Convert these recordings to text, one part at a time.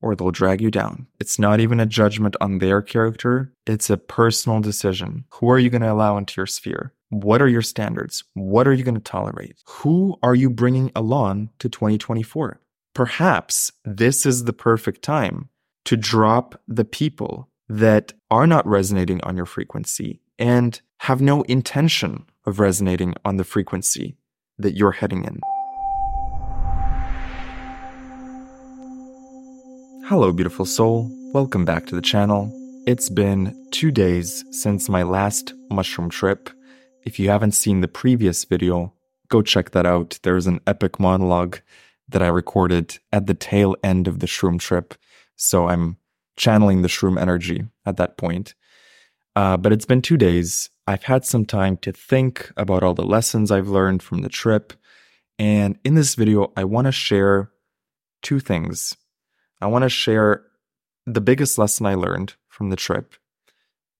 or they'll drag you down. It's not even a judgment on their character, it's a personal decision. Who are you going to allow into your sphere? What are your standards? What are you going to tolerate? Who are you bringing along to 2024? Perhaps this is the perfect time to drop the people that are not resonating on your frequency and have no intention of resonating on the frequency that you're heading in. Hello, beautiful soul. Welcome back to the channel. It's been two days since my last mushroom trip. If you haven't seen the previous video, go check that out. There's an epic monologue that I recorded at the tail end of the shroom trip. So I'm channeling the shroom energy at that point. Uh, but it's been two days. I've had some time to think about all the lessons I've learned from the trip. And in this video, I want to share two things I want to share the biggest lesson I learned from the trip.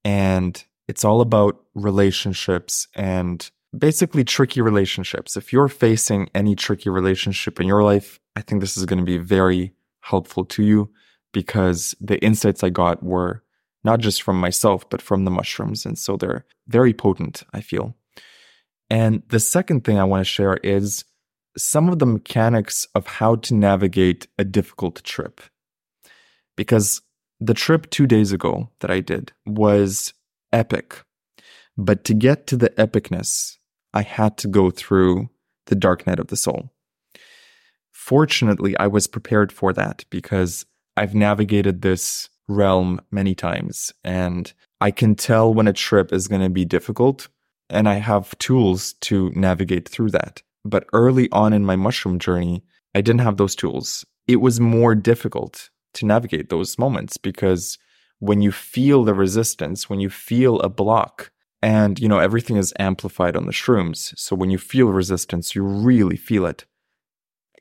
And it's all about relationships and basically tricky relationships. If you're facing any tricky relationship in your life, I think this is going to be very helpful to you because the insights I got were not just from myself, but from the mushrooms. And so they're very potent, I feel. And the second thing I want to share is some of the mechanics of how to navigate a difficult trip. Because the trip two days ago that I did was epic. But to get to the epicness, I had to go through the dark night of the soul. Fortunately, I was prepared for that because I've navigated this realm many times and I can tell when a trip is going to be difficult and I have tools to navigate through that. But early on in my mushroom journey, I didn't have those tools. It was more difficult to navigate those moments because when you feel the resistance, when you feel a block, and you know everything is amplified on the shrooms, so when you feel resistance, you really feel it.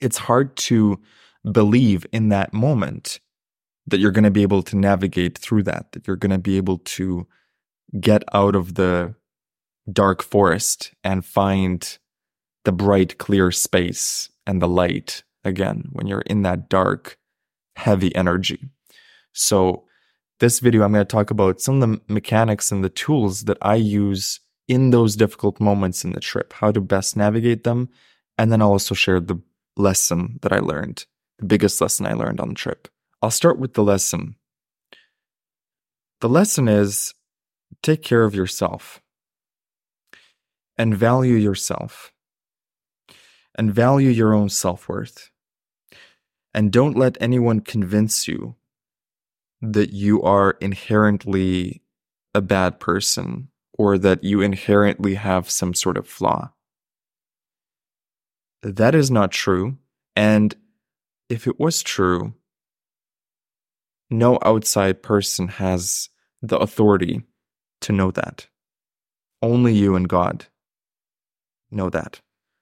It's hard to believe in that moment that you're going to be able to navigate through that, that you're going to be able to get out of the dark forest and find the bright, clear space and the light again when you're in that dark, heavy energy. So, this video, I'm going to talk about some of the mechanics and the tools that I use in those difficult moments in the trip, how to best navigate them. And then I'll also share the lesson that I learned, the biggest lesson I learned on the trip. I'll start with the lesson. The lesson is take care of yourself and value yourself and value your own self worth. And don't let anyone convince you that you are inherently a bad person or that you inherently have some sort of flaw. That is not true. And if it was true, no outside person has the authority to know that. Only you and God know that.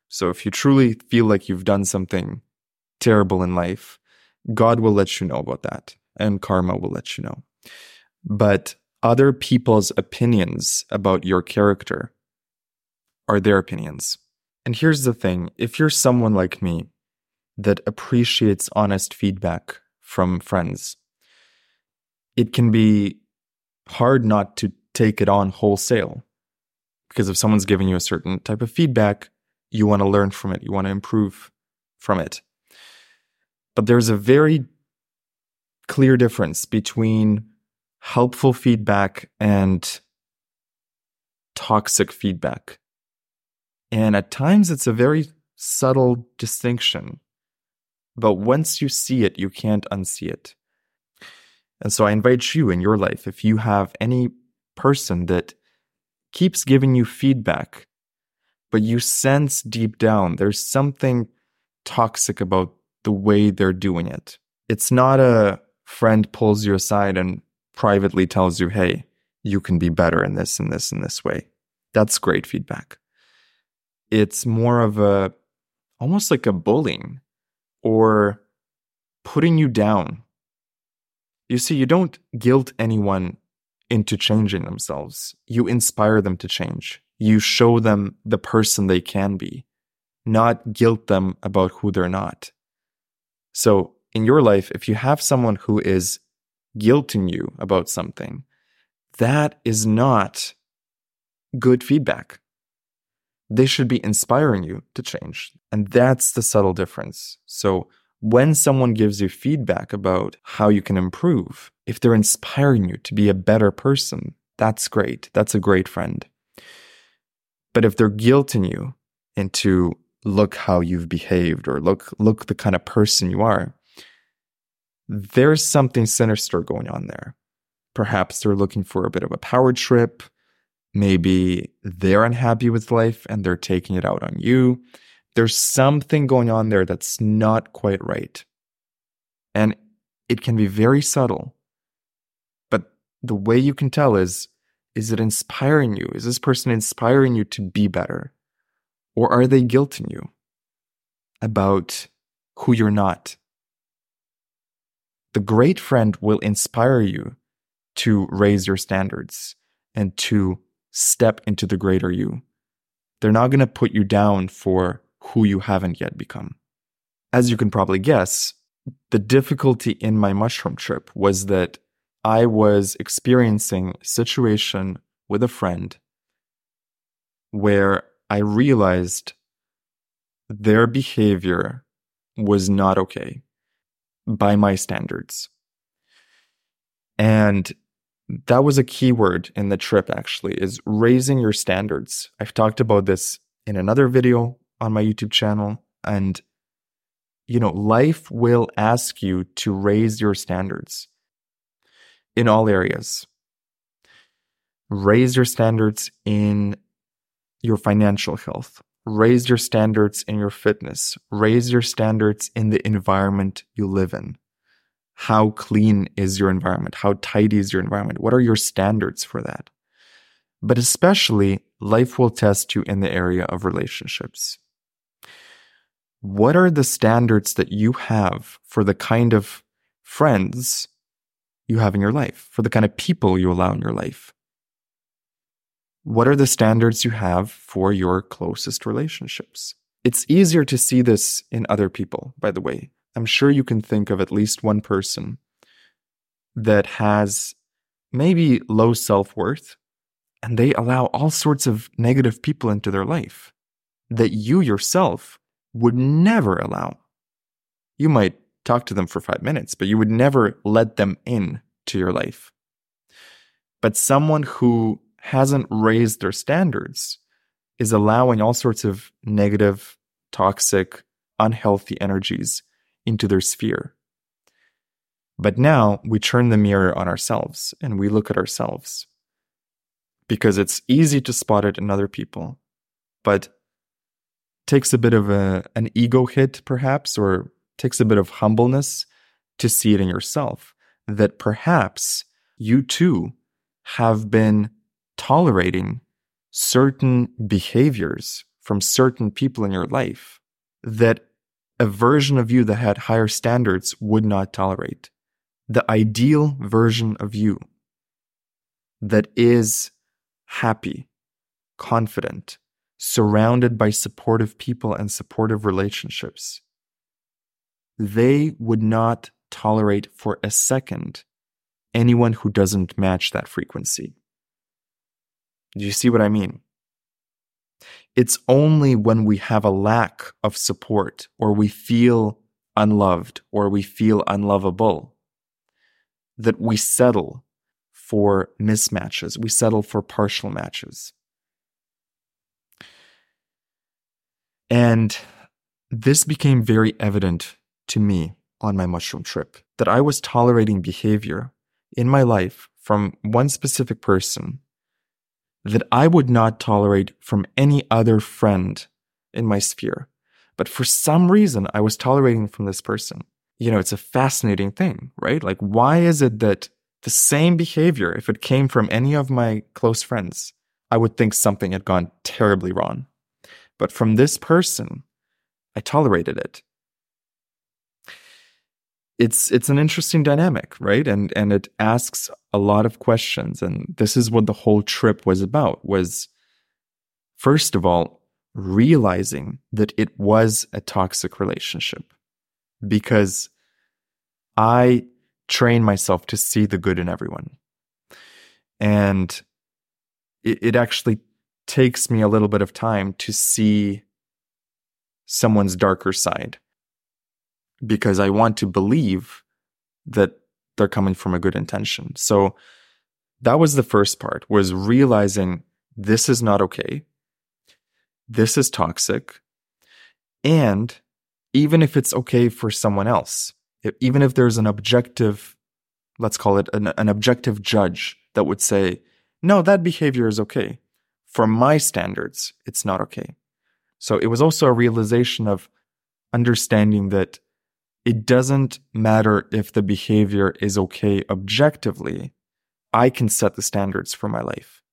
So if you truly feel like you've done something terrible in life, God will let you know about that, and karma will let you know. But other people's opinions about your character are their opinions. And here's the thing if you're someone like me that appreciates honest feedback from friends, it can be hard not to take it on wholesale. Because if someone's giving you a certain type of feedback, you want to learn from it, you want to improve from it. But there's a very clear difference between helpful feedback and toxic feedback. And at times it's a very subtle distinction. But once you see it, you can't unsee it. And so I invite you in your life, if you have any person that keeps giving you feedback, but you sense deep down there's something toxic about the way they're doing it. It's not a friend pulls you aside and privately tells you, hey, you can be better in this and this and this way. That's great feedback. It's more of a almost like a bullying or putting you down you see, you don't guilt anyone into changing themselves. You inspire them to change. You show them the person they can be, not guilt them about who they're not. So, in your life, if you have someone who is guilting you about something, that is not good feedback. They should be inspiring you to change. And that's the subtle difference. So, when someone gives you feedback about how you can improve, if they're inspiring you to be a better person, that's great. That's a great friend. But if they're guilting you into look how you've behaved or look look the kind of person you are, there's something sinister going on there. Perhaps they're looking for a bit of a power trip. Maybe they're unhappy with life and they're taking it out on you there's something going on there that's not quite right. And it can be very subtle. But the way you can tell is is it inspiring you? Is this person inspiring you to be better? Or are they guilting you about who you're not? The great friend will inspire you to raise your standards and to step into the greater you. They're not going to put you down for who you haven't yet become. As you can probably guess, the difficulty in my mushroom trip was that I was experiencing a situation with a friend where I realized their behavior was not okay by my standards. And that was a key word in the trip actually is raising your standards. I've talked about this in another video on my YouTube channel. And, you know, life will ask you to raise your standards in all areas. Raise your standards in your financial health. Raise your standards in your fitness. Raise your standards in the environment you live in. How clean is your environment? How tidy is your environment? What are your standards for that? But especially, life will test you in the area of relationships what are the standards that you have for the kind of friends you have in your life, for the kind of people you allow in your life? What are the standards you have for your closest relationships? It's easier to see this in other people, by the way. I'm sure you can think of at least one person that has maybe low self worth and they allow all sorts of negative people into their life that you yourself would never allow. You might talk to them for five minutes, but you would never let them in to your life. But someone who hasn't raised their standards is allowing all sorts of negative, toxic, unhealthy energies into their sphere. But now we turn the mirror on ourselves and we look at ourselves because it's easy to spot it in other people, but takes a bit of a, an ego hit, perhaps, or takes a bit of humbleness to see it in yourself that perhaps you too have been tolerating certain behaviors from certain people in your life that a version of you that had higher standards would not tolerate. The ideal version of you that is happy, confident, surrounded by supportive people and supportive relationships. They would not tolerate for a second anyone who doesn't match that frequency. Do you see what I mean? It's only when we have a lack of support or we feel unloved or we feel unlovable that we settle for mismatches. We settle for partial matches. And this became very evident to me on my mushroom trip that I was tolerating behavior in my life from one specific person that I would not tolerate from any other friend in my sphere. But for some reason, I was tolerating from this person. You know, it's a fascinating thing, right? Like, why is it that the same behavior, if it came from any of my close friends, I would think something had gone terribly wrong. But from this person, I tolerated it. It's it's an interesting dynamic, right? And and it asks a lot of questions. And this is what the whole trip was about was first of all, realizing that it was a toxic relationship. Because I train myself to see the good in everyone. And it, it actually takes me a little bit of time to see someone's darker side because I want to believe that they're coming from a good intention. So that was the first part was realizing this is not okay. This is toxic. And even if it's okay for someone else, even if there's an objective, let's call it an, an objective judge that would say, no, that behavior is okay. For my standards, it's not okay. So it was also a realization of understanding that it doesn't matter if the behavior is okay objectively. I can set the standards for my life.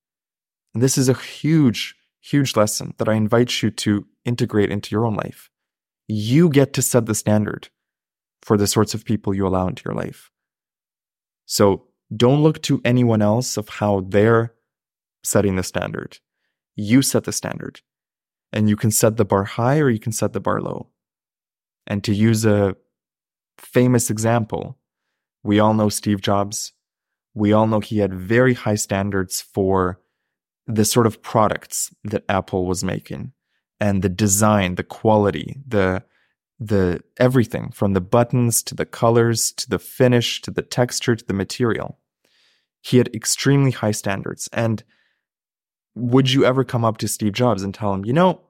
And this is a huge, huge lesson that I invite you to integrate into your own life. You get to set the standard for the sorts of people you allow into your life. So don't look to anyone else of how they're setting the standard. You set the standard. And you can set the bar high or you can set the bar low. And to use a famous example, we all know Steve Jobs. We all know he had very high standards for the sort of products that Apple was making and the design, the quality, the the everything from the buttons to the colors to the finish to the texture to the material. He had extremely high standards. And would you ever come up to Steve Jobs and tell him, you know,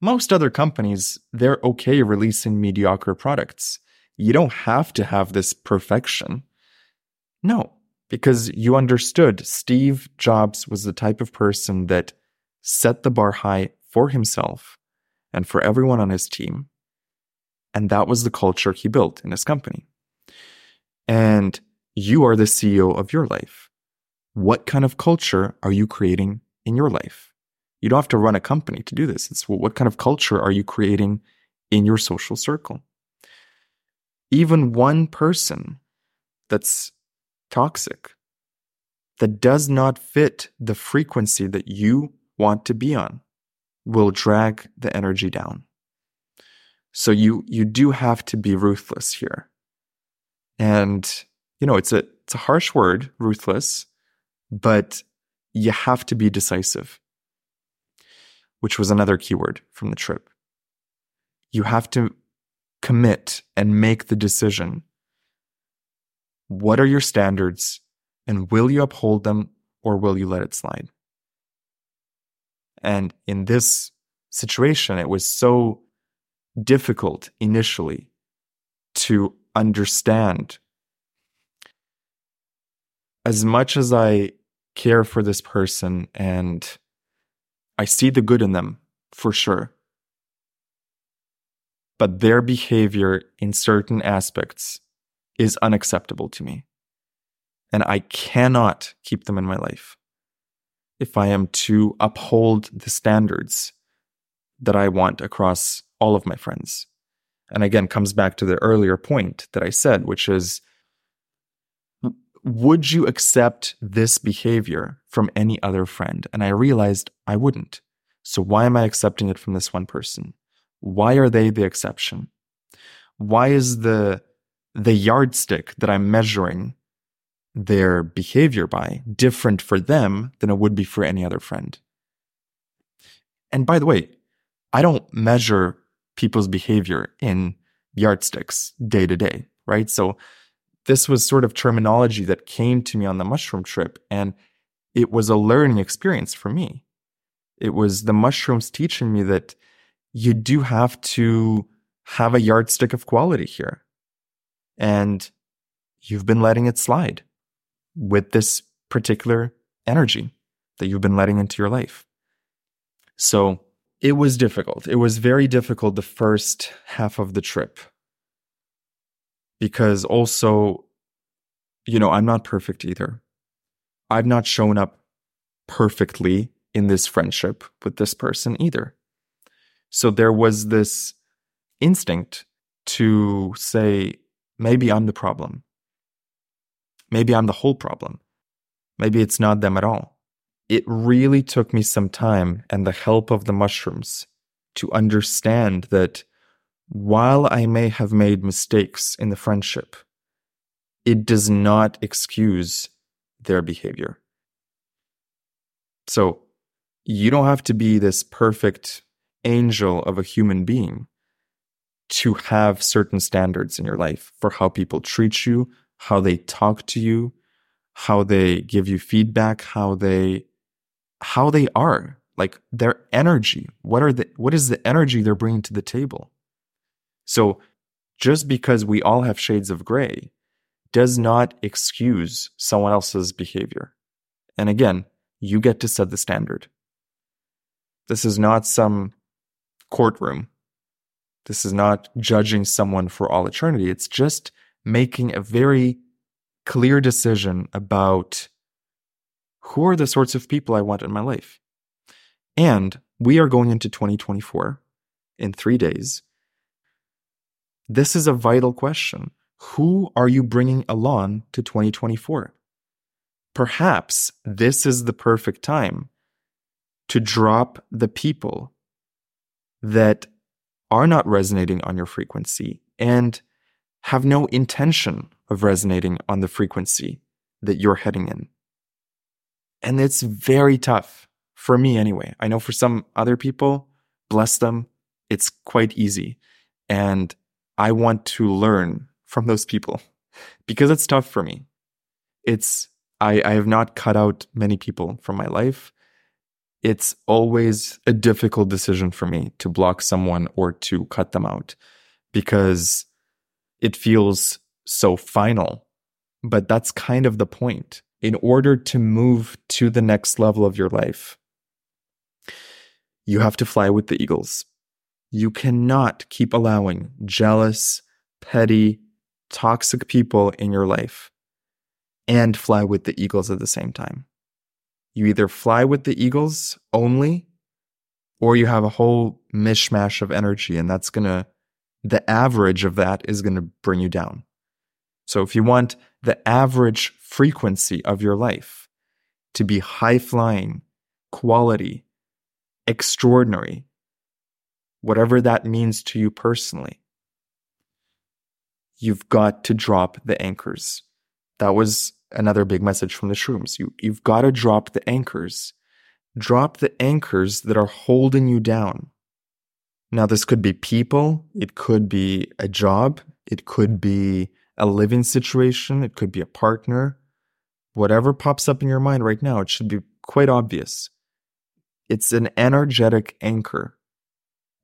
most other companies, they're okay releasing mediocre products. You don't have to have this perfection. No, because you understood Steve Jobs was the type of person that set the bar high for himself and for everyone on his team. And that was the culture he built in his company. And you are the CEO of your life. What kind of culture are you creating in your life? You don't have to run a company to do this. It's what kind of culture are you creating in your social circle? Even one person that's toxic, that does not fit the frequency that you want to be on, will drag the energy down. So you you do have to be ruthless here. And you know, it's a it's a harsh word, ruthless, but you have to be decisive, which was another keyword from the trip. You have to commit and make the decision. What are your standards and will you uphold them or will you let it slide? And in this situation, it was so difficult initially to understand. As much as I care for this person and I see the good in them for sure, but their behavior in certain aspects is unacceptable to me. And I cannot keep them in my life if I am to uphold the standards that I want across all of my friends. And again, comes back to the earlier point that I said, which is would you accept this behavior from any other friend? And I realized I wouldn't. So why am I accepting it from this one person? Why are they the exception? Why is the the yardstick that I'm measuring their behavior by different for them than it would be for any other friend? And by the way, I don't measure people's behavior in yardsticks day to day, right? So this was sort of terminology that came to me on the mushroom trip and it was a learning experience for me. It was the mushrooms teaching me that you do have to have a yardstick of quality here. And you've been letting it slide with this particular energy that you've been letting into your life. So it was difficult. It was very difficult the first half of the trip. Because also, you know, I'm not perfect either. I've not shown up perfectly in this friendship with this person either. So there was this instinct to say, maybe I'm the problem. Maybe I'm the whole problem. Maybe it's not them at all it really took me some time and the help of the mushrooms to understand that while I may have made mistakes in the friendship, it does not excuse their behavior. So you don't have to be this perfect angel of a human being to have certain standards in your life for how people treat you, how they talk to you, how they give you feedback, how they how they are, like their energy. What are the what is the energy they're bringing to the table? So just because we all have shades of gray does not excuse someone else's behavior. And again, you get to set the standard. This is not some courtroom. This is not judging someone for all eternity. It's just making a very clear decision about who are the sorts of people I want in my life? And we are going into 2024 in three days. This is a vital question. Who are you bringing along to 2024? Perhaps this is the perfect time to drop the people that are not resonating on your frequency and have no intention of resonating on the frequency that you're heading in. And it's very tough for me anyway. I know for some other people, bless them, it's quite easy. And I want to learn from those people because it's tough for me. It's, I, I have not cut out many people from my life. It's always a difficult decision for me to block someone or to cut them out because it feels so final. But that's kind of the point in order to move to the next level of your life, you have to fly with the eagles. You cannot keep allowing jealous, petty, toxic people in your life and fly with the eagles at the same time. You either fly with the eagles only, or you have a whole mishmash of energy, and that's gonna, the average of that is gonna bring you down. So if you want the average frequency of your life to be high flying, quality, extraordinary, whatever that means to you personally, you've got to drop the anchors. That was another big message from the shrooms. You, you've got to drop the anchors. Drop the anchors that are holding you down. Now, this could be people, it could be a job, it could be a living situation, it could be a partner. Whatever pops up in your mind right now, it should be quite obvious. It's an energetic anchor.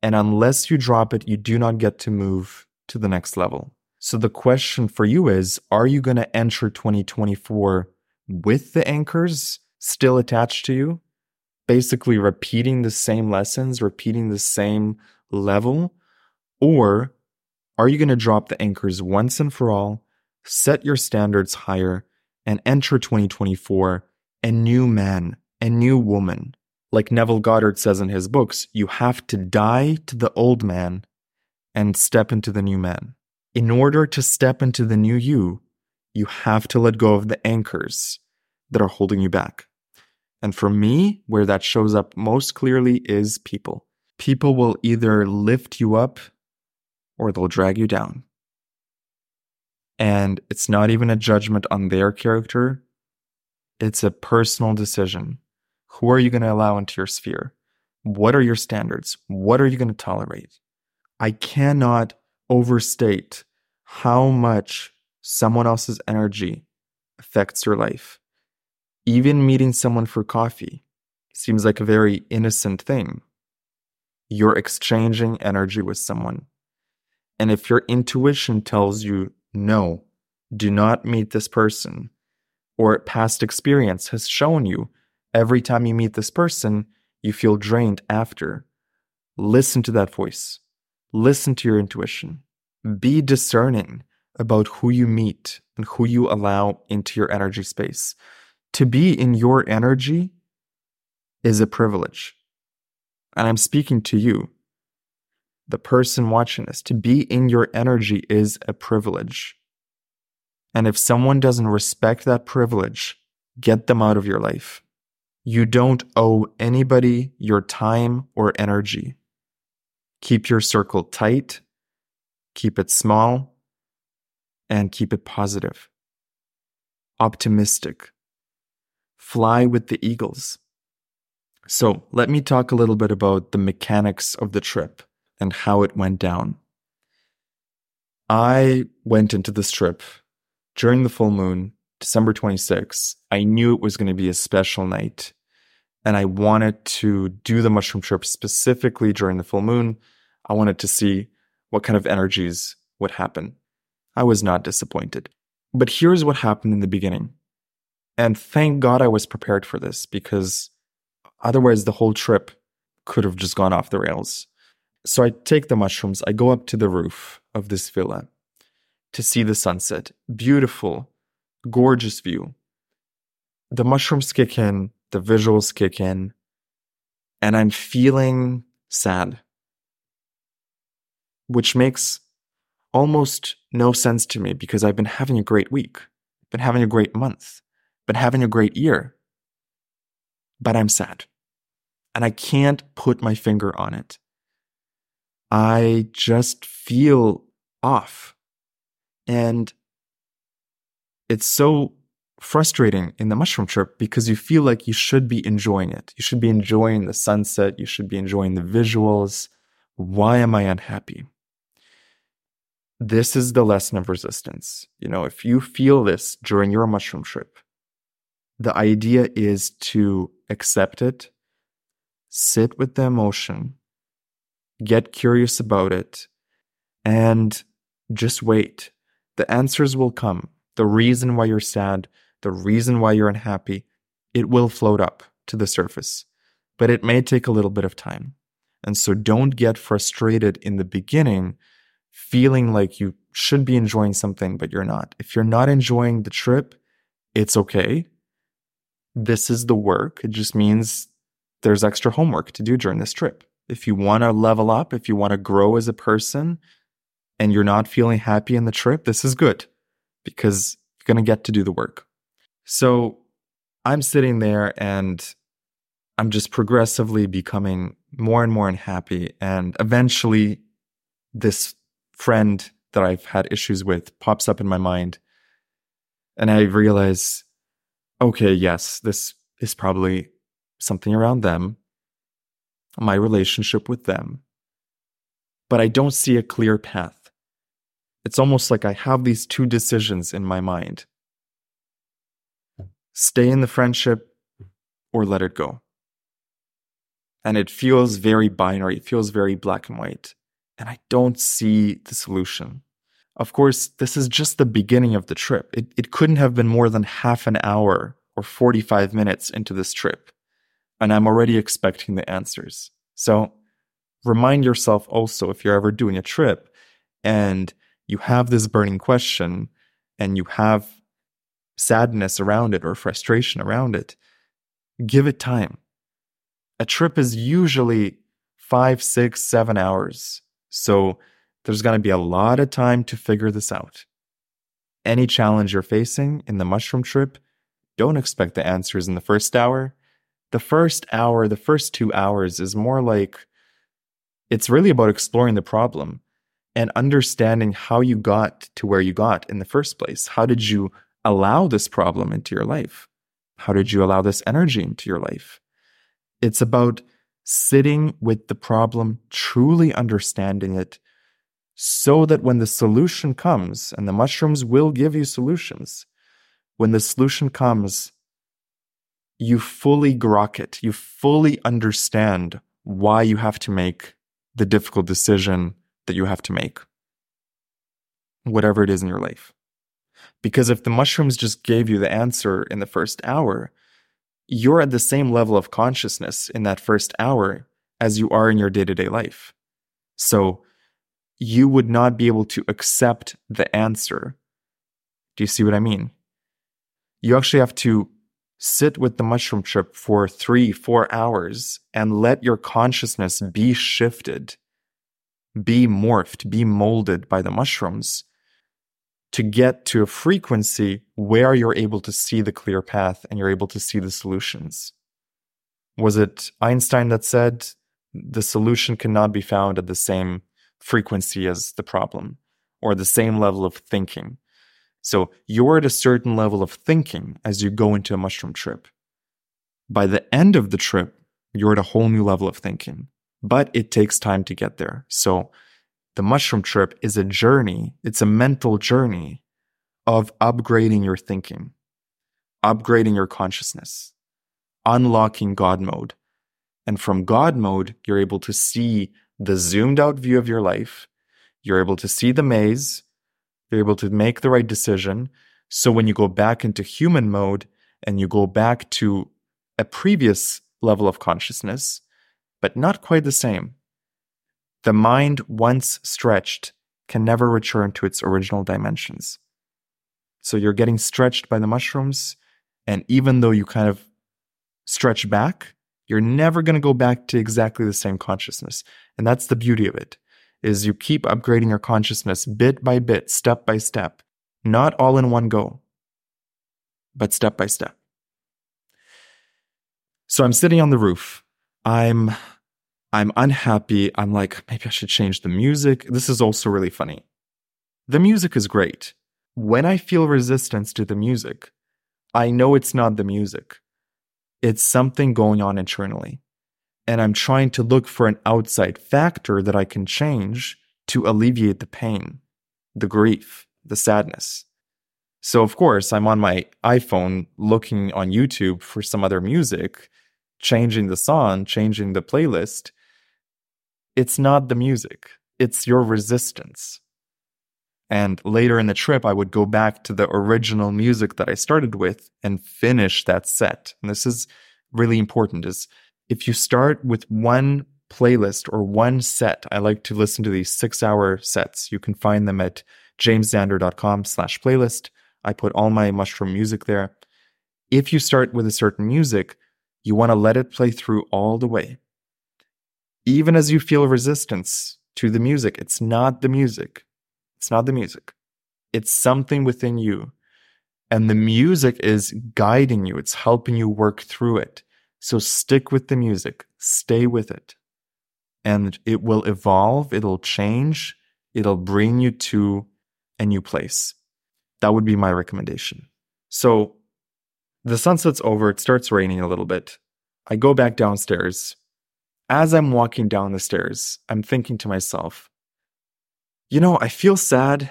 And unless you drop it, you do not get to move to the next level. So the question for you is Are you going to enter 2024 with the anchors still attached to you? Basically, repeating the same lessons, repeating the same level? Or are you going to drop the anchors once and for all, set your standards higher, and enter 2024 a new man, a new woman? Like Neville Goddard says in his books, you have to die to the old man and step into the new man. In order to step into the new you, you have to let go of the anchors that are holding you back. And for me, where that shows up most clearly is people. People will either lift you up or they'll drag you down. And it's not even a judgment on their character, it's a personal decision. Who are you going to allow into your sphere? What are your standards? What are you going to tolerate? I cannot overstate how much someone else's energy affects your life. Even meeting someone for coffee seems like a very innocent thing. You're exchanging energy with someone. And if your intuition tells you, no, do not meet this person, or past experience has shown you every time you meet this person, you feel drained after, listen to that voice. Listen to your intuition. Be discerning about who you meet and who you allow into your energy space. To be in your energy is a privilege. And I'm speaking to you the person watching this, to be in your energy is a privilege. And if someone doesn't respect that privilege, get them out of your life. You don't owe anybody your time or energy. Keep your circle tight, keep it small, and keep it positive. Optimistic. Fly with the eagles. So, let me talk a little bit about the mechanics of the trip and how it went down. I went into this trip during the full moon, December 26. I knew it was going to be a special night. And I wanted to do the mushroom trip specifically during the full moon. I wanted to see what kind of energies would happen. I was not disappointed. But here's what happened in the beginning. And thank God I was prepared for this because otherwise the whole trip could have just gone off the rails. So I take the mushrooms, I go up to the roof of this villa to see the sunset. Beautiful, gorgeous view. The mushrooms kick in, the visuals kick in, and I'm feeling sad, which makes almost no sense to me because I've been having a great week, been having a great month, been having a great year. But I'm sad. And I can't put my finger on it. I just feel off. And it's so frustrating in the mushroom trip because you feel like you should be enjoying it. You should be enjoying the sunset. You should be enjoying the visuals. Why am I unhappy? This is the lesson of resistance. You know, if you feel this during your mushroom trip, the idea is to accept it, sit with the emotion, get curious about it, and just wait. The answers will come. The reason why you're sad, the reason why you're unhappy, it will float up to the surface, but it may take a little bit of time. And so don't get frustrated in the beginning, feeling like you should be enjoying something, but you're not. If you're not enjoying the trip, it's okay. This is the work. It just means there's extra homework to do during this trip if you want to level up, if you want to grow as a person and you're not feeling happy in the trip, this is good because you're going to get to do the work. So I'm sitting there and I'm just progressively becoming more and more unhappy. And eventually, this friend that I've had issues with pops up in my mind. And I realize, okay, yes, this is probably something around them, my relationship with them. But I don't see a clear path. It's almost like I have these two decisions in my mind stay in the friendship or let it go. And it feels very binary, it feels very black and white. And I don't see the solution. Of course, this is just the beginning of the trip. It, it couldn't have been more than half an hour or 45 minutes into this trip. And I'm already expecting the answers. So remind yourself also if you're ever doing a trip and you have this burning question and you have sadness around it or frustration around it, give it time. A trip is usually five, six, seven hours. So there's going to be a lot of time to figure this out. Any challenge you're facing in the mushroom trip, don't expect the answers in the first hour. The first hour, the first two hours is more like it's really about exploring the problem and understanding how you got to where you got in the first place. How did you allow this problem into your life? How did you allow this energy into your life? It's about sitting with the problem, truly understanding it, so that when the solution comes, and the mushrooms will give you solutions, when the solution comes, you fully grok it. You fully understand why you have to make the difficult decision that you have to make, whatever it is in your life. Because if the mushrooms just gave you the answer in the first hour, you're at the same level of consciousness in that first hour as you are in your day to day life. So you would not be able to accept the answer. Do you see what I mean? You actually have to sit with the mushroom trip for three, four hours and let your consciousness be shifted, be morphed, be molded by the mushrooms to get to a frequency where you're able to see the clear path and you're able to see the solutions. Was it Einstein that said the solution cannot be found at the same frequency as the problem or the same level of thinking? So you're at a certain level of thinking as you go into a mushroom trip. By the end of the trip, you're at a whole new level of thinking, but it takes time to get there. So the mushroom trip is a journey, it's a mental journey of upgrading your thinking, upgrading your consciousness, unlocking God mode. And from God mode, you're able to see the zoomed out view of your life. You're able to see the maze. You're able to make the right decision. So when you go back into human mode and you go back to a previous level of consciousness, but not quite the same, the mind, once stretched, can never return to its original dimensions. So you're getting stretched by the mushrooms. And even though you kind of stretch back, you're never going to go back to exactly the same consciousness. And that's the beauty of it is you keep upgrading your consciousness bit by bit, step by step, not all in one go, but step by step. So I'm sitting on the roof. I'm I'm unhappy. I'm like, maybe I should change the music. This is also really funny. The music is great. When I feel resistance to the music, I know it's not the music. It's something going on internally. And I'm trying to look for an outside factor that I can change to alleviate the pain, the grief, the sadness. So, of course, I'm on my iPhone looking on YouTube for some other music, changing the song, changing the playlist, it's not the music, it's your resistance. And later in the trip, I would go back to the original music that I started with and finish that set. And this is really important is if you start with one playlist or one set, I like to listen to these six hour sets. You can find them at jamesxander.com slash playlist. I put all my mushroom music there. If you start with a certain music, you want to let it play through all the way even as you feel resistance to the music, it's not the music. It's not the music. It's something within you. And the music is guiding you, it's helping you work through it. So stick with the music, stay with it. And it will evolve, it'll change, it'll bring you to a new place. That would be my recommendation. So the sunset's over, it starts raining a little bit. I go back downstairs. As I'm walking down the stairs, I'm thinking to myself, you know, I feel sad,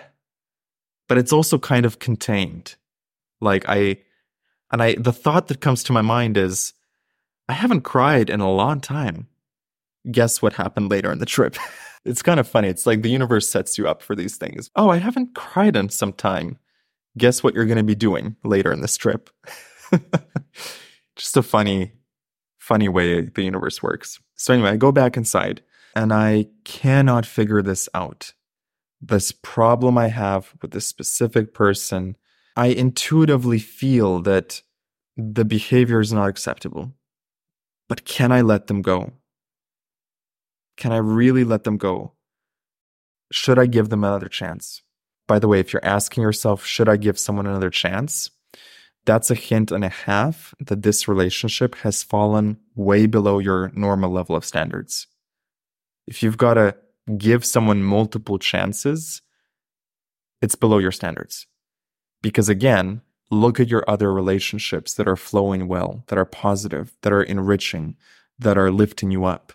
but it's also kind of contained. Like I, and I, the thought that comes to my mind is, I haven't cried in a long time. Guess what happened later in the trip? it's kind of funny. It's like the universe sets you up for these things. Oh, I haven't cried in some time. Guess what you're going to be doing later in this trip? Just a funny, funny way the universe works. So, anyway, I go back inside and I cannot figure this out. This problem I have with this specific person, I intuitively feel that the behavior is not acceptable. But can I let them go? Can I really let them go? Should I give them another chance? By the way, if you're asking yourself, should I give someone another chance? That's a hint and a half that this relationship has fallen way below your normal level of standards. If you've got to give someone multiple chances, it's below your standards. Because again, look at your other relationships that are flowing well, that are positive, that are enriching, that are lifting you up.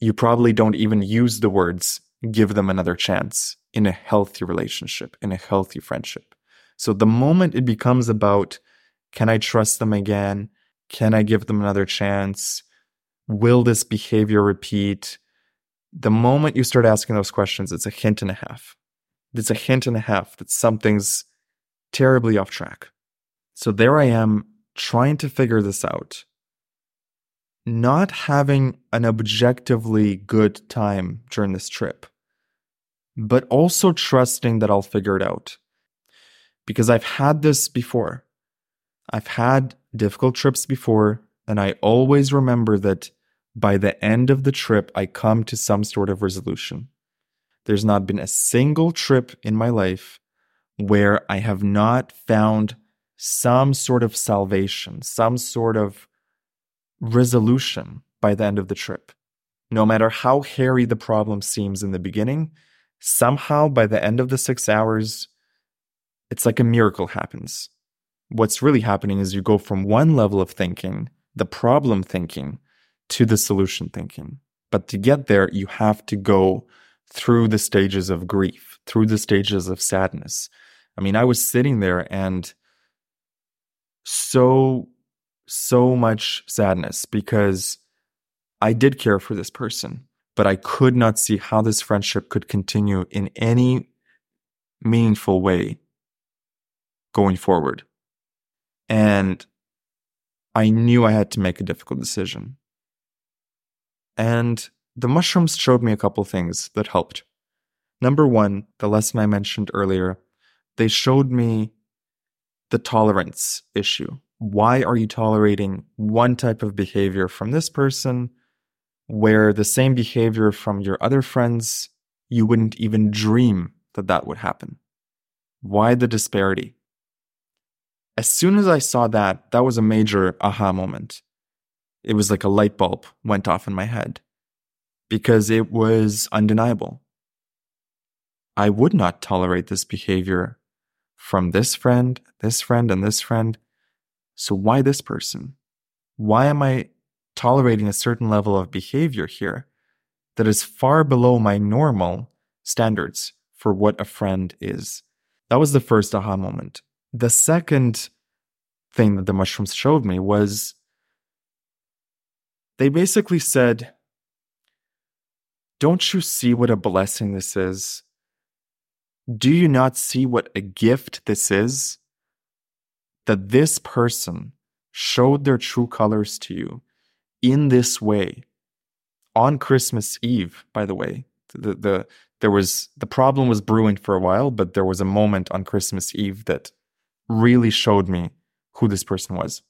You probably don't even use the words give them another chance in a healthy relationship, in a healthy friendship. So the moment it becomes about can I trust them again? Can I give them another chance? Will this behavior repeat? The moment you start asking those questions, it's a hint and a half. It's a hint and a half that something's terribly off track. So there I am trying to figure this out, not having an objectively good time during this trip, but also trusting that I'll figure it out. Because I've had this before. I've had difficult trips before, and I always remember that by the end of the trip, I come to some sort of resolution. There's not been a single trip in my life where I have not found some sort of salvation, some sort of resolution by the end of the trip. No matter how hairy the problem seems in the beginning, somehow by the end of the six hours, it's like a miracle happens. What's really happening is you go from one level of thinking, the problem thinking, to the solution thinking. But to get there, you have to go through the stages of grief, through the stages of sadness, I mean, I was sitting there and so, so much sadness because I did care for this person, but I could not see how this friendship could continue in any meaningful way going forward. And I knew I had to make a difficult decision. And the mushrooms showed me a couple things that helped. Number one, the lesson I mentioned earlier they showed me the tolerance issue. Why are you tolerating one type of behavior from this person where the same behavior from your other friends, you wouldn't even dream that that would happen? Why the disparity? As soon as I saw that, that was a major aha moment. It was like a light bulb went off in my head because it was undeniable. I would not tolerate this behavior from this friend, this friend, and this friend. So why this person? Why am I tolerating a certain level of behavior here that is far below my normal standards for what a friend is? That was the first aha moment. The second thing that the mushrooms showed me was they basically said, Don't you see what a blessing this is? Do you not see what a gift this is? That this person showed their true colors to you in this way on Christmas Eve, by the way. The, the, there was the problem was brewing for a while, but there was a moment on Christmas Eve that really showed me who this person was.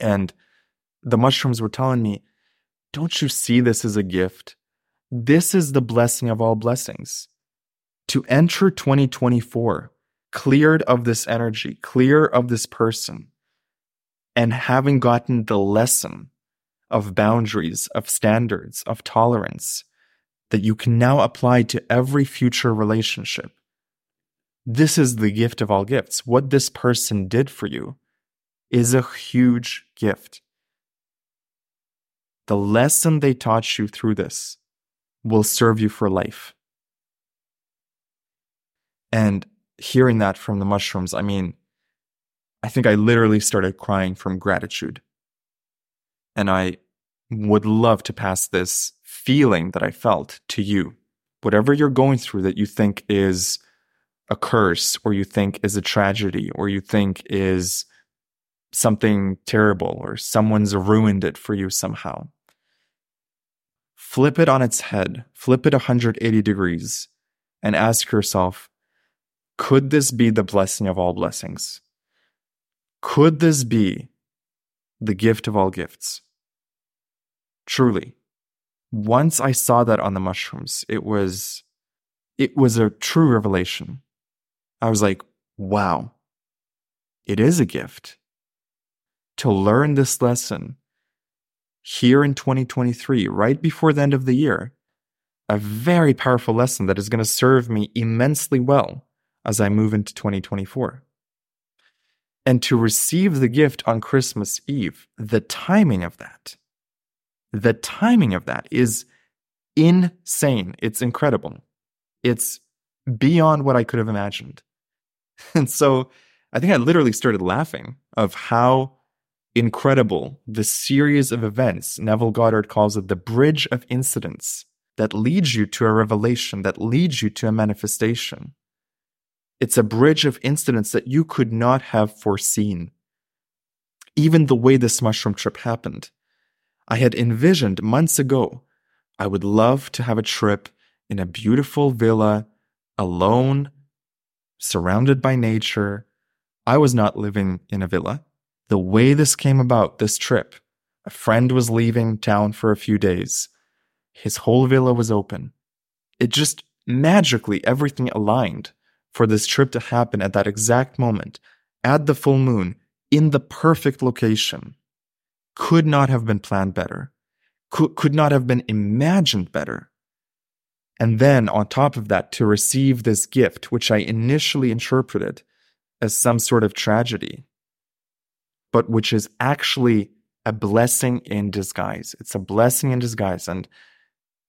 And the mushrooms were telling me, Don't you see this as a gift? This is the blessing of all blessings to enter 2024 cleared of this energy, clear of this person, and having gotten the lesson of boundaries, of standards, of tolerance that you can now apply to every future relationship. This is the gift of all gifts. What this person did for you is a huge gift. The lesson they taught you through this will serve you for life. And hearing that from the mushrooms, I mean, I think I literally started crying from gratitude. And I would love to pass this feeling that I felt to you. Whatever you're going through that you think is a curse, or you think is a tragedy, or you think is something terrible, or someone's ruined it for you somehow. Flip it on its head, flip it 180 degrees, and ask yourself could this be the blessing of all blessings? Could this be the gift of all gifts? Truly. Once I saw that on the mushrooms, it was it was a true revelation. I was like, wow. It is a gift. To learn this lesson here in 2023, right before the end of the year, a very powerful lesson that is going to serve me immensely well as I move into 2024. And to receive the gift on Christmas Eve, the timing of that, the timing of that is insane. It's incredible. It's beyond what I could have imagined. And so I think I literally started laughing of how incredible the series of events, Neville Goddard calls it the bridge of incidents that leads you to a revelation, that leads you to a manifestation. It's a bridge of incidents that you could not have foreseen. Even the way this mushroom trip happened. I had envisioned months ago, I would love to have a trip in a beautiful villa, alone, surrounded by nature. I was not living in a villa. The way this came about, this trip, a friend was leaving town for a few days. His whole villa was open. It just magically everything aligned for this trip to happen at that exact moment, at the full moon, in the perfect location, could not have been planned better, could, could not have been imagined better. And then, on top of that, to receive this gift, which I initially interpreted as some sort of tragedy, but which is actually a blessing in disguise. It's a blessing in disguise. And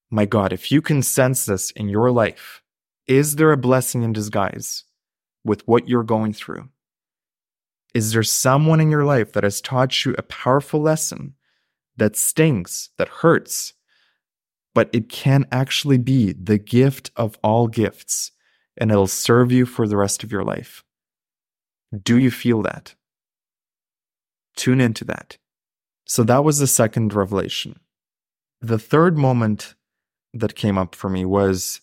my God, if you can sense this in your life, is there a blessing in disguise with what you're going through? Is there someone in your life that has taught you a powerful lesson that stings, that hurts, but it can actually be the gift of all gifts and it'll serve you for the rest of your life? Do you feel that? Tune into that. So that was the second revelation. The third moment that came up for me was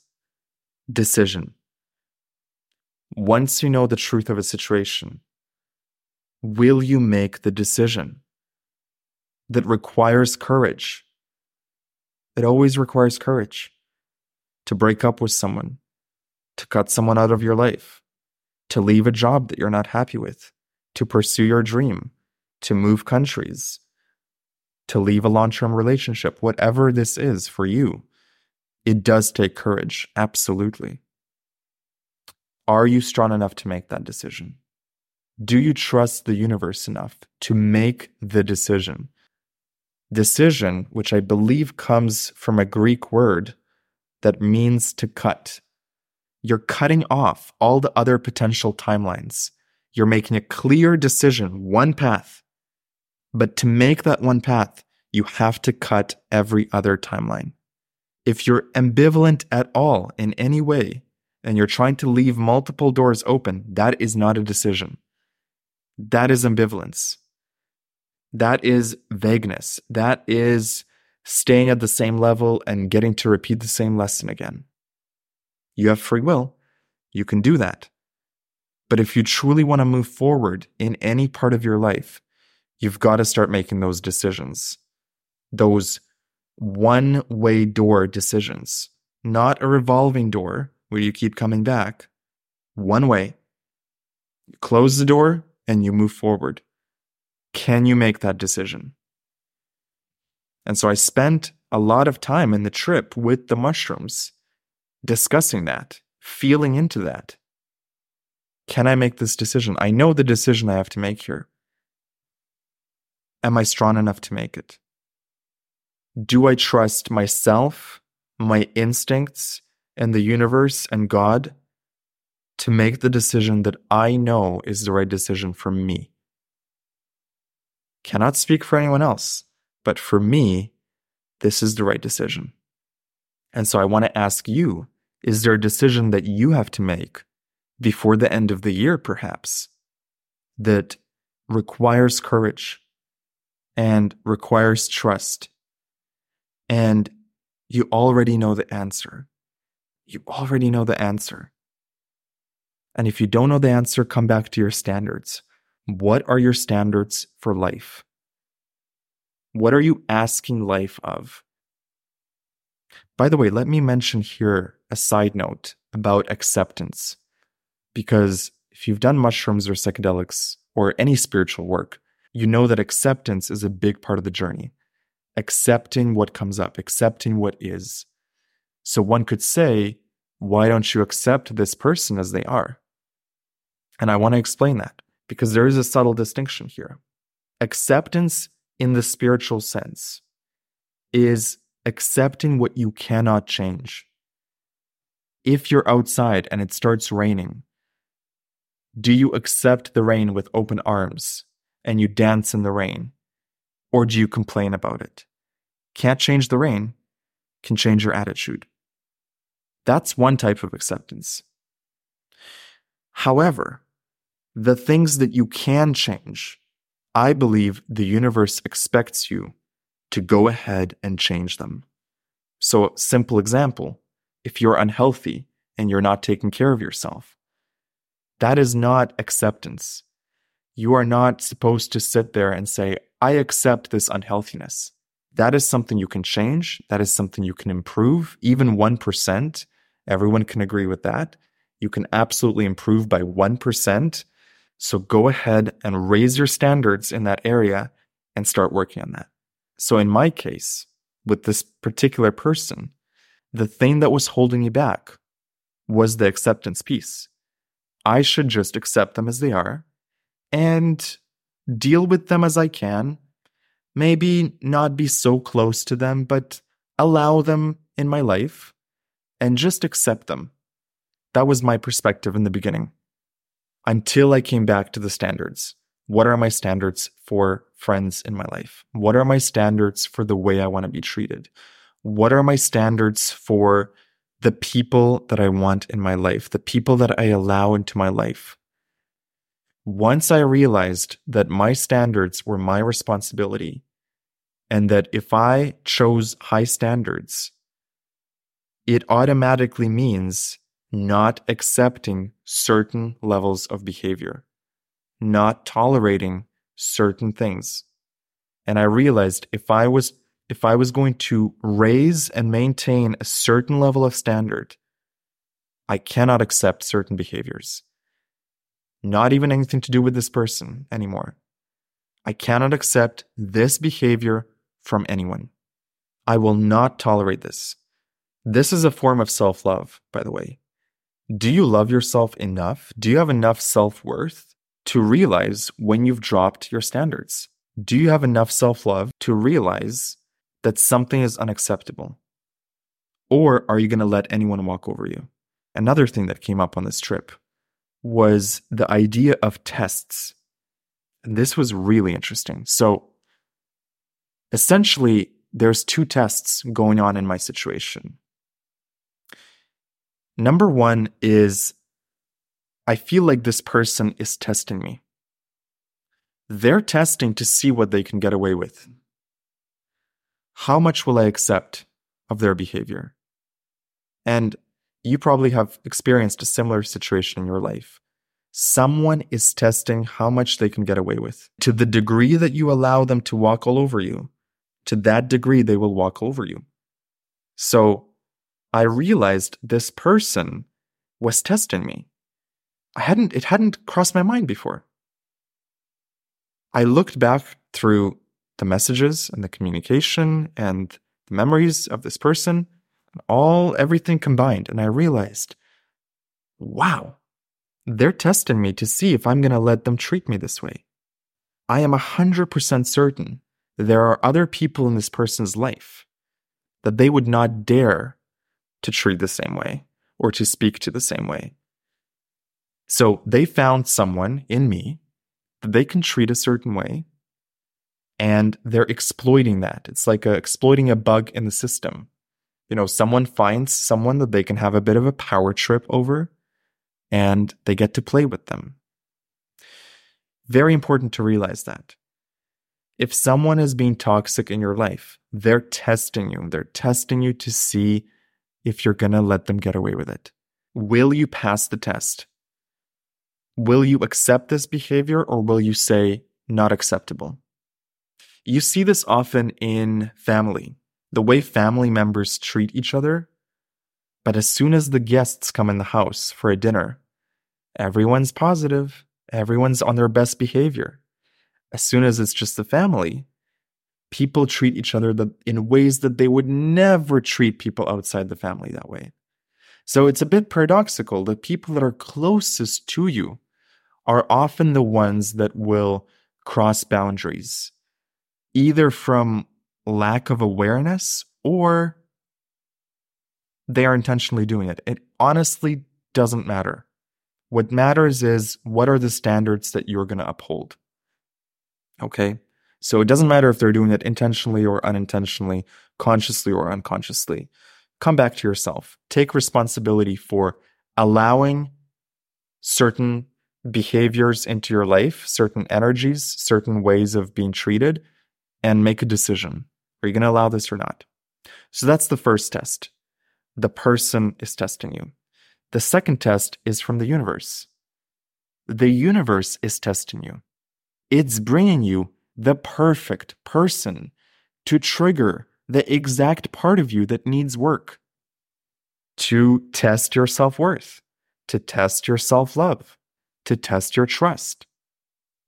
decision. Once you know the truth of a situation, will you make the decision that requires courage? It always requires courage to break up with someone, to cut someone out of your life, to leave a job that you're not happy with, to pursue your dream, to move countries, to leave a long term relationship, whatever this is for you. It does take courage, absolutely. Are you strong enough to make that decision? Do you trust the universe enough to make the decision? Decision, which I believe comes from a Greek word that means to cut. You're cutting off all the other potential timelines. You're making a clear decision, one path. But to make that one path, you have to cut every other timeline. If you're ambivalent at all in any way, and you're trying to leave multiple doors open, that is not a decision. That is ambivalence. That is vagueness. That is staying at the same level and getting to repeat the same lesson again. You have free will. You can do that. But if you truly want to move forward in any part of your life, you've got to start making those decisions. Those one way door decisions, not a revolving door where you keep coming back. One way. You close the door and you move forward. Can you make that decision? And so I spent a lot of time in the trip with the mushrooms discussing that, feeling into that. Can I make this decision? I know the decision I have to make here. Am I strong enough to make it? Do I trust myself, my instincts, and the universe and God to make the decision that I know is the right decision for me? Cannot speak for anyone else, but for me, this is the right decision. And so I want to ask you is there a decision that you have to make before the end of the year, perhaps, that requires courage and requires trust? And you already know the answer. You already know the answer. And if you don't know the answer, come back to your standards. What are your standards for life? What are you asking life of? By the way, let me mention here a side note about acceptance. Because if you've done mushrooms or psychedelics or any spiritual work, you know that acceptance is a big part of the journey. Accepting what comes up, accepting what is. So one could say, why don't you accept this person as they are? And I want to explain that because there is a subtle distinction here. Acceptance in the spiritual sense is accepting what you cannot change. If you're outside and it starts raining, do you accept the rain with open arms and you dance in the rain? Or do you complain about it? Can't change the rain, can change your attitude. That's one type of acceptance. However, the things that you can change, I believe the universe expects you to go ahead and change them. So, simple example if you're unhealthy and you're not taking care of yourself, that is not acceptance. You are not supposed to sit there and say, I accept this unhealthiness. That is something you can change. That is something you can improve. Even 1%, everyone can agree with that. You can absolutely improve by 1%. So go ahead and raise your standards in that area and start working on that. So in my case, with this particular person, the thing that was holding me back was the acceptance piece. I should just accept them as they are and deal with them as I can. Maybe not be so close to them, but allow them in my life and just accept them. That was my perspective in the beginning until I came back to the standards. What are my standards for friends in my life? What are my standards for the way I want to be treated? What are my standards for the people that I want in my life, the people that I allow into my life? Once I realized that my standards were my responsibility and that if I chose high standards, it automatically means not accepting certain levels of behavior, not tolerating certain things. And I realized if I was if I was going to raise and maintain a certain level of standard, I cannot accept certain behaviors. Not even anything to do with this person anymore. I cannot accept this behavior from anyone. I will not tolerate this. This is a form of self love, by the way do you love yourself enough? Do you have enough self worth to realize when you've dropped your standards? Do you have enough self love to realize that something is unacceptable? Or are you going to let anyone walk over you? Another thing that came up on this trip was the idea of tests. And this was really interesting. So essentially, there's two tests going on in my situation. Number one is I feel like this person is testing me. They're testing to see what they can get away with. How much will I accept of their behavior? And you probably have experienced a similar situation in your life. Someone is testing how much they can get away with. To the degree that you allow them to walk all over you, to that degree, they will walk over you. So I realized this person was testing me. I hadn't, it hadn't crossed my mind before. I looked back through the messages and the communication and the memories of this person, all everything combined, and I realized, wow, they're testing me to see if I'm going to let them treat me this way. I am 100% certain that there are other people in this person's life that they would not dare to treat the same way or to speak to the same way. So they found someone in me that they can treat a certain way and they're exploiting that. It's like a, exploiting a bug in the system. You know, someone finds someone that they can have a bit of a power trip over and they get to play with them. Very important to realize that. If someone is being toxic in your life, they're testing you. They're testing you to see if you're going to let them get away with it. Will you pass the test? Will you accept this behavior or will you say not acceptable? You see this often in family, the way family members treat each other. But as soon as the guests come in the house for a dinner, everyone's positive, everyone's on their best behavior. As soon as it's just the family, people treat each other in ways that they would never treat people outside the family that way. So it's a bit paradoxical. The people that are closest to you are often the ones that will cross boundaries, either from lack of awareness or they are intentionally doing it. It honestly doesn't matter. What matters is what are the standards that you're going to uphold. Okay? So it doesn't matter if they're doing it intentionally or unintentionally, consciously or unconsciously. Come back to yourself. Take responsibility for allowing certain behaviors into your life, certain energies, certain ways of being treated, and make a decision. Are you going to allow this or not? So that's the first test. The person is testing you. The second test is from the universe. The universe is testing you. It's bringing you the perfect person to trigger the exact part of you that needs work, to test your self worth, to test your self love, to test your trust.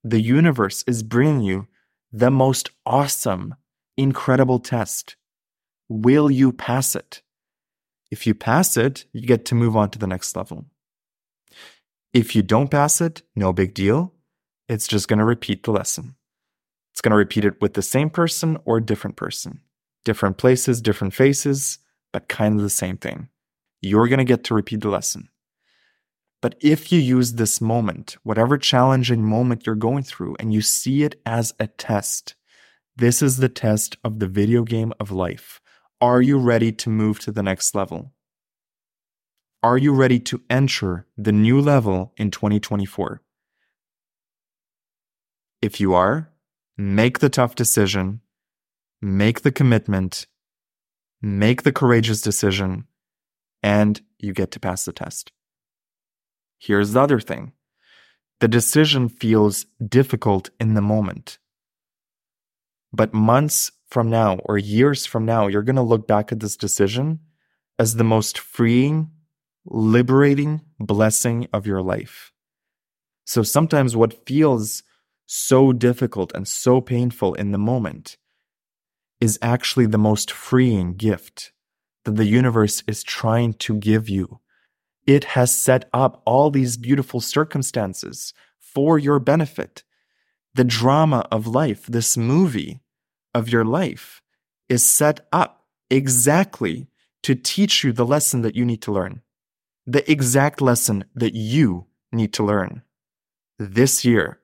The universe is bringing you the most awesome, incredible test. Will you pass it? If you pass it, you get to move on to the next level. If you don't pass it, no big deal. It's just going to repeat the lesson. It's going to repeat it with the same person or different person. Different places, different faces, but kind of the same thing. You're going to get to repeat the lesson. But if you use this moment, whatever challenging moment you're going through, and you see it as a test, this is the test of the video game of life. Are you ready to move to the next level? Are you ready to enter the new level in 2024? If you are, make the tough decision, make the commitment, make the courageous decision, and you get to pass the test. Here's the other thing the decision feels difficult in the moment. But months from now or years from now, you're going to look back at this decision as the most freeing, liberating blessing of your life. So sometimes what feels so difficult and so painful in the moment is actually the most freeing gift that the universe is trying to give you. It has set up all these beautiful circumstances for your benefit. The drama of life, this movie of your life, is set up exactly to teach you the lesson that you need to learn. The exact lesson that you need to learn. This year,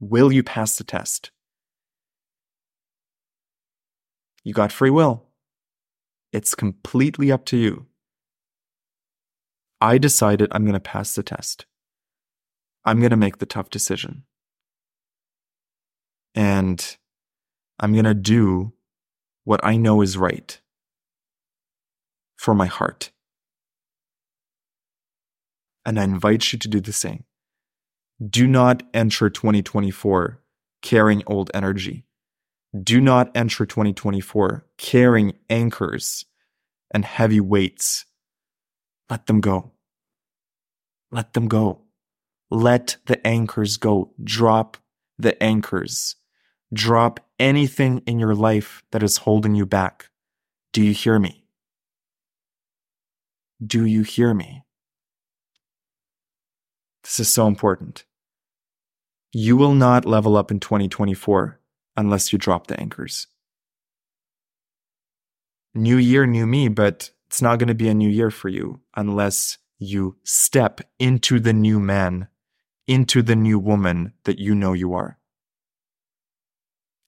Will you pass the test? You got free will. It's completely up to you. I decided I'm going to pass the test. I'm going to make the tough decision. And I'm going to do what I know is right for my heart. And I invite you to do the same. Do not enter 2024 carrying old energy. Do not enter 2024 carrying anchors and heavy weights. Let them go. Let them go. Let the anchors go. Drop the anchors. Drop anything in your life that is holding you back. Do you hear me? Do you hear me? This is so important. You will not level up in 2024 unless you drop the anchors. New year, new me, but it's not going to be a new year for you unless you step into the new man, into the new woman that you know you are.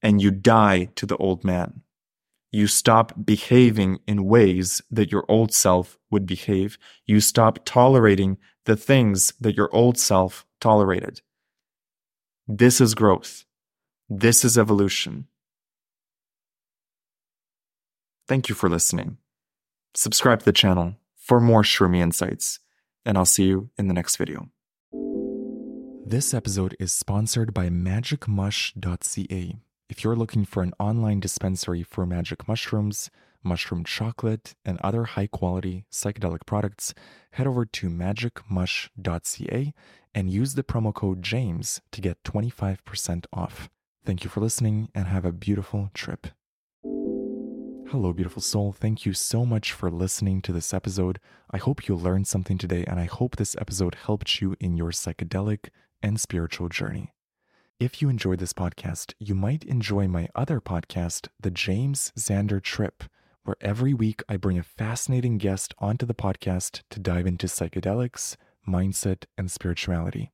And you die to the old man. You stop behaving in ways that your old self would behave. You stop tolerating the things that your old self tolerated. This is growth. This is evolution. Thank you for listening. Subscribe to the channel for more Shroomy insights, and I'll see you in the next video. This episode is sponsored by magicmush.ca. If you're looking for an online dispensary for magic mushrooms, mushroom chocolate, and other high quality psychedelic products, head over to magicmush.ca and use the promo code JAMES to get 25% off. Thank you for listening and have a beautiful trip. Hello, beautiful soul. Thank you so much for listening to this episode. I hope you learned something today, and I hope this episode helped you in your psychedelic and spiritual journey. If you enjoyed this podcast, you might enjoy my other podcast, The James Xander Trip, where every week I bring a fascinating guest onto the podcast to dive into psychedelics, mindset, and spirituality.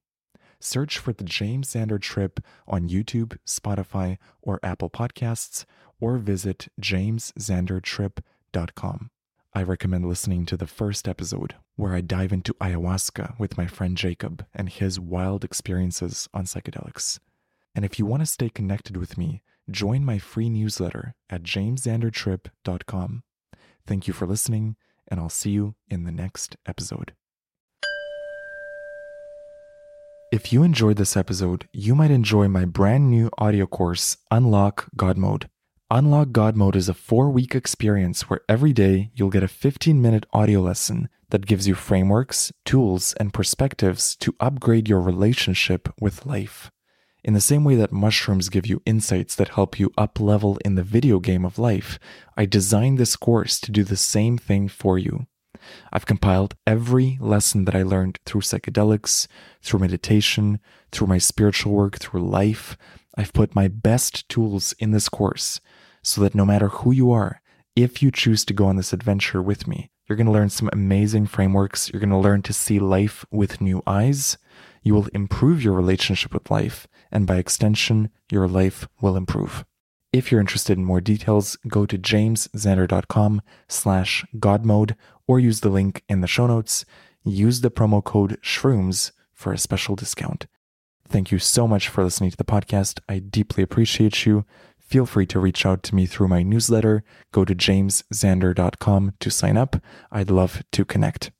Search for the James Xander Trip on YouTube, Spotify, or Apple Podcasts, or visit jamesxandertrip.com. I recommend listening to the first episode, where I dive into ayahuasca with my friend Jacob and his wild experiences on psychedelics. And if you want to stay connected with me, join my free newsletter at jamesxandertrip.com. Thank you for listening, and I'll see you in the next episode. If you enjoyed this episode, you might enjoy my brand new audio course, Unlock God Mode. Unlock God Mode is a four week experience where every day you'll get a 15 minute audio lesson that gives you frameworks, tools, and perspectives to upgrade your relationship with life. In the same way that mushrooms give you insights that help you up level in the video game of life, I designed this course to do the same thing for you. I've compiled every lesson that I learned through psychedelics, through meditation, through my spiritual work, through life. I've put my best tools in this course so that no matter who you are, if you choose to go on this adventure with me, you're going to learn some amazing frameworks. You're going to learn to see life with new eyes. You will improve your relationship with life, and by extension, your life will improve. If you're interested in more details, go to jamesxander.com slash godmode or use the link in the show notes. Use the promo code SHROOMS for a special discount. Thank you so much for listening to the podcast. I deeply appreciate you. Feel free to reach out to me through my newsletter. Go to jamesxander.com to sign up. I'd love to connect.